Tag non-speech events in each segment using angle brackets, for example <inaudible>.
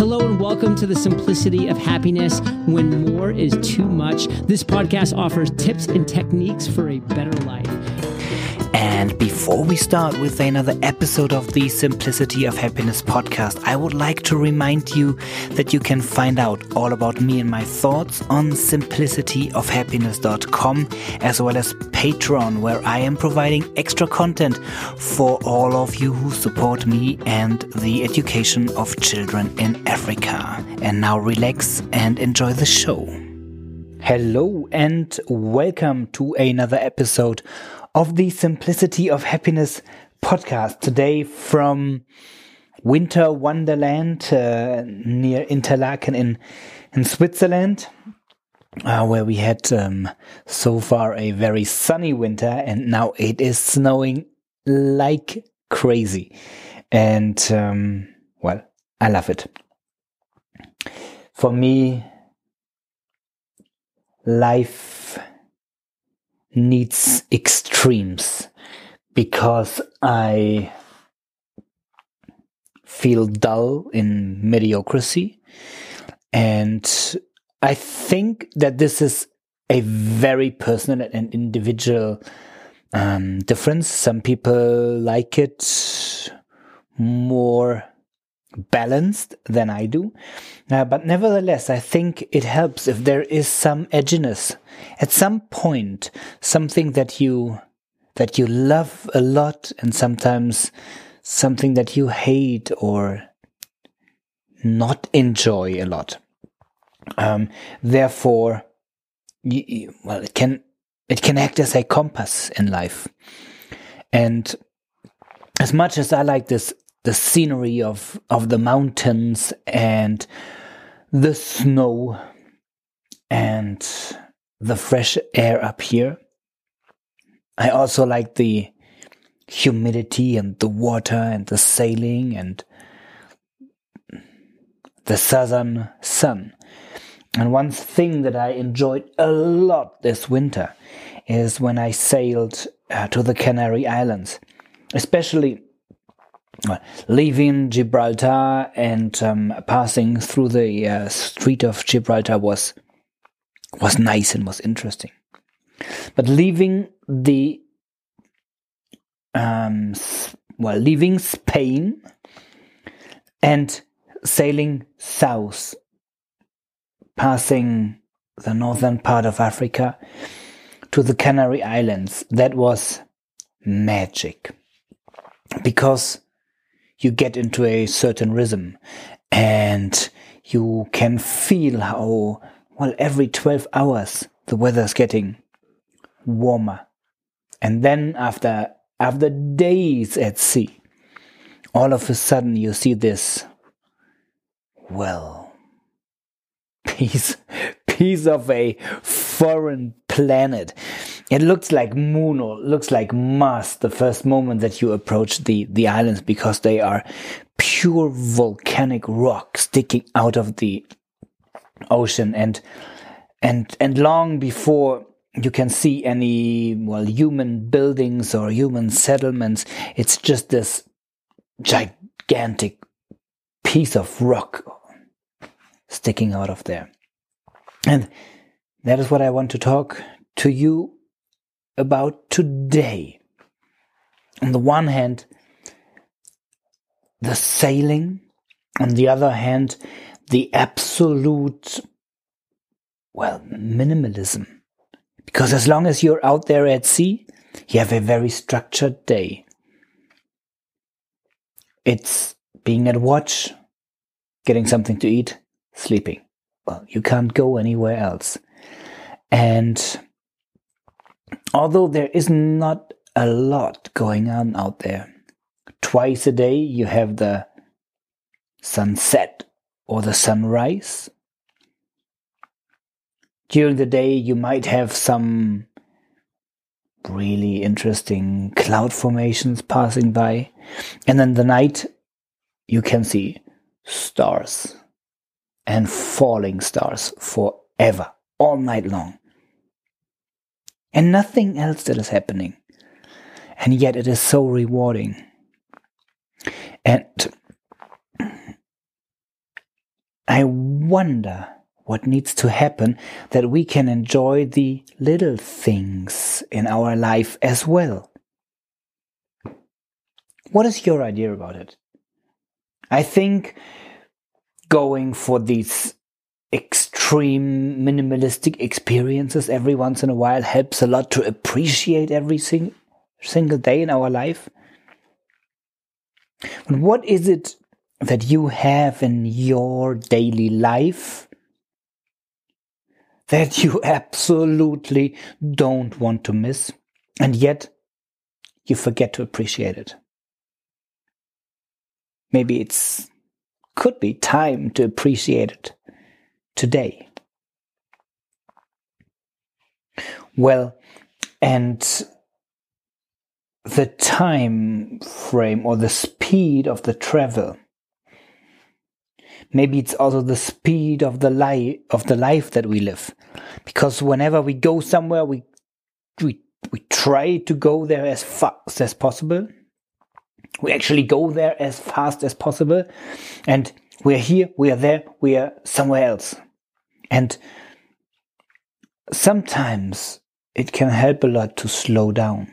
Hello and welcome to the simplicity of happiness when more is too much. This podcast offers tips and techniques for a better life. And before we start with another episode of the Simplicity of Happiness podcast, I would like to remind you that you can find out all about me and my thoughts on simplicityofhappiness.com as well as Patreon, where I am providing extra content for all of you who support me and the education of children in Africa. And now relax and enjoy the show. Hello and welcome to another episode of the Simplicity of Happiness podcast. Today from Winter Wonderland uh, near Interlaken in, in Switzerland, uh, where we had um, so far a very sunny winter and now it is snowing like crazy. And um, well, I love it. For me, life needs extremes because I feel dull in mediocrity. And I think that this is a very personal and individual um, difference. Some people like it more balanced than I do. Uh, but nevertheless, I think it helps if there is some edginess at some point, something that you that you love a lot, and sometimes something that you hate or not enjoy a lot. Um, therefore, you, you, well, it can it can act as a compass in life, and as much as I like this the scenery of of the mountains and the snow and the fresh air up here. I also like the humidity and the water and the sailing and the southern sun. And one thing that I enjoyed a lot this winter is when I sailed uh, to the Canary Islands, especially leaving Gibraltar and um, passing through the uh, Strait of Gibraltar was was nice and was interesting. But leaving the um, well, leaving Spain and sailing south, passing the northern part of Africa to the Canary Islands, that was magic because you get into a certain rhythm and you can feel how, well, every 12 hours the weather's getting warmer. And then after, after days at sea, all of a sudden you see this, well, <laughs> piece, piece of a foreign planet. It looks like Moon or looks like Mars the first moment that you approach the, the islands because they are pure volcanic rock sticking out of the ocean. And and and long before you can see any well human buildings or human settlements it's just this gigantic piece of rock sticking out of there. And that is what I want to talk to you about today. On the one hand, the sailing, on the other hand, the absolute, well, minimalism. Because as long as you're out there at sea, you have a very structured day. It's being at watch, getting something to eat, sleeping. Well, you can't go anywhere else. And although there is not a lot going on out there, twice a day you have the sunset or the sunrise. During the day, you might have some really interesting cloud formations passing by. And then the night, you can see stars and falling stars forever, all night long and nothing else that is happening. And yet it is so rewarding. And I wonder what needs to happen that we can enjoy the little things in our life as well. What is your idea about it? I think going for these extreme minimalistic experiences every once in a while helps a lot to appreciate every sing- single day in our life. But what is it that you have in your daily life that you absolutely don't want to miss, and yet you forget to appreciate it? Maybe it's could be time to appreciate it today. Well, and the time frame or the speed of the travel. Maybe it's also the speed of the life of the life that we live. Because whenever we go somewhere we we we try to go there as fast as possible we actually go there as fast as possible. And we're here, we are there, we are somewhere else. And sometimes it can help a lot to slow down.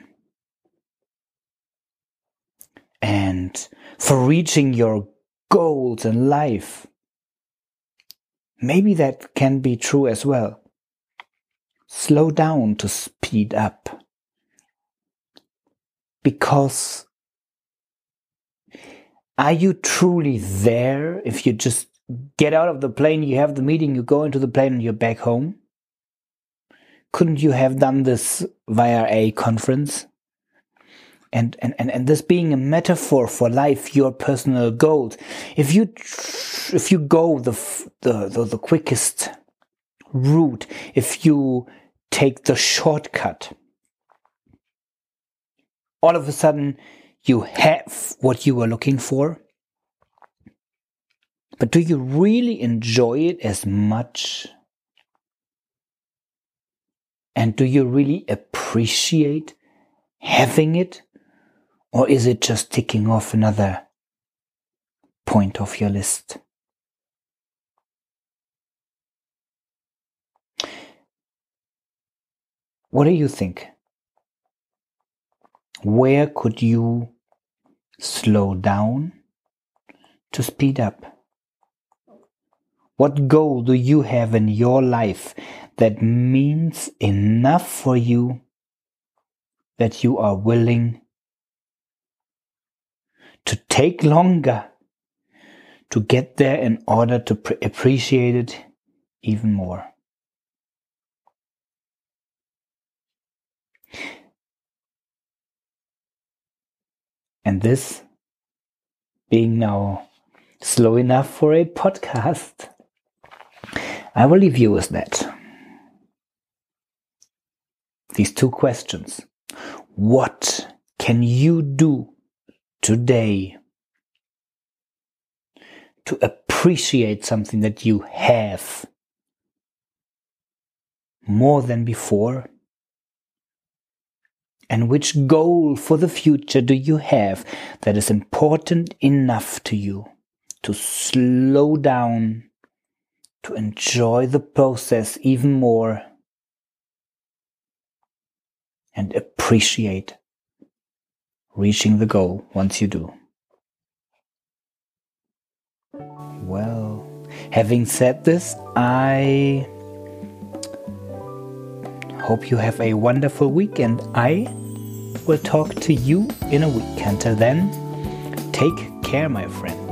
And for reaching your goals in life, maybe that can be true as well. Slow down to speed up. Because are you truly there if you just get out of the plane, you have the meeting, you go into the plane, and you're back home? Couldn't you have done this via a conference? And, and, and, and this being a metaphor for life, your personal goals. If you, if you go the, the, the, the quickest route, if you take the shortcut, all of a sudden you have what you were looking for. But do you really enjoy it as much? And do you really appreciate having it? Or is it just ticking off another point of your list? What do you think? Where could you slow down to speed up? What goal do you have in your life that means enough for you that you are willing to take longer to get there in order to appreciate it even more? And this being now slow enough for a podcast, I will leave you with that. These two questions. What can you do today to appreciate something that you have more than before? And which goal for the future do you have that is important enough to you to slow down, to enjoy the process even more, and appreciate reaching the goal once you do? Well, having said this, I hope you have a wonderful week, and I will talk to you in a week. Until then, take care, my friend.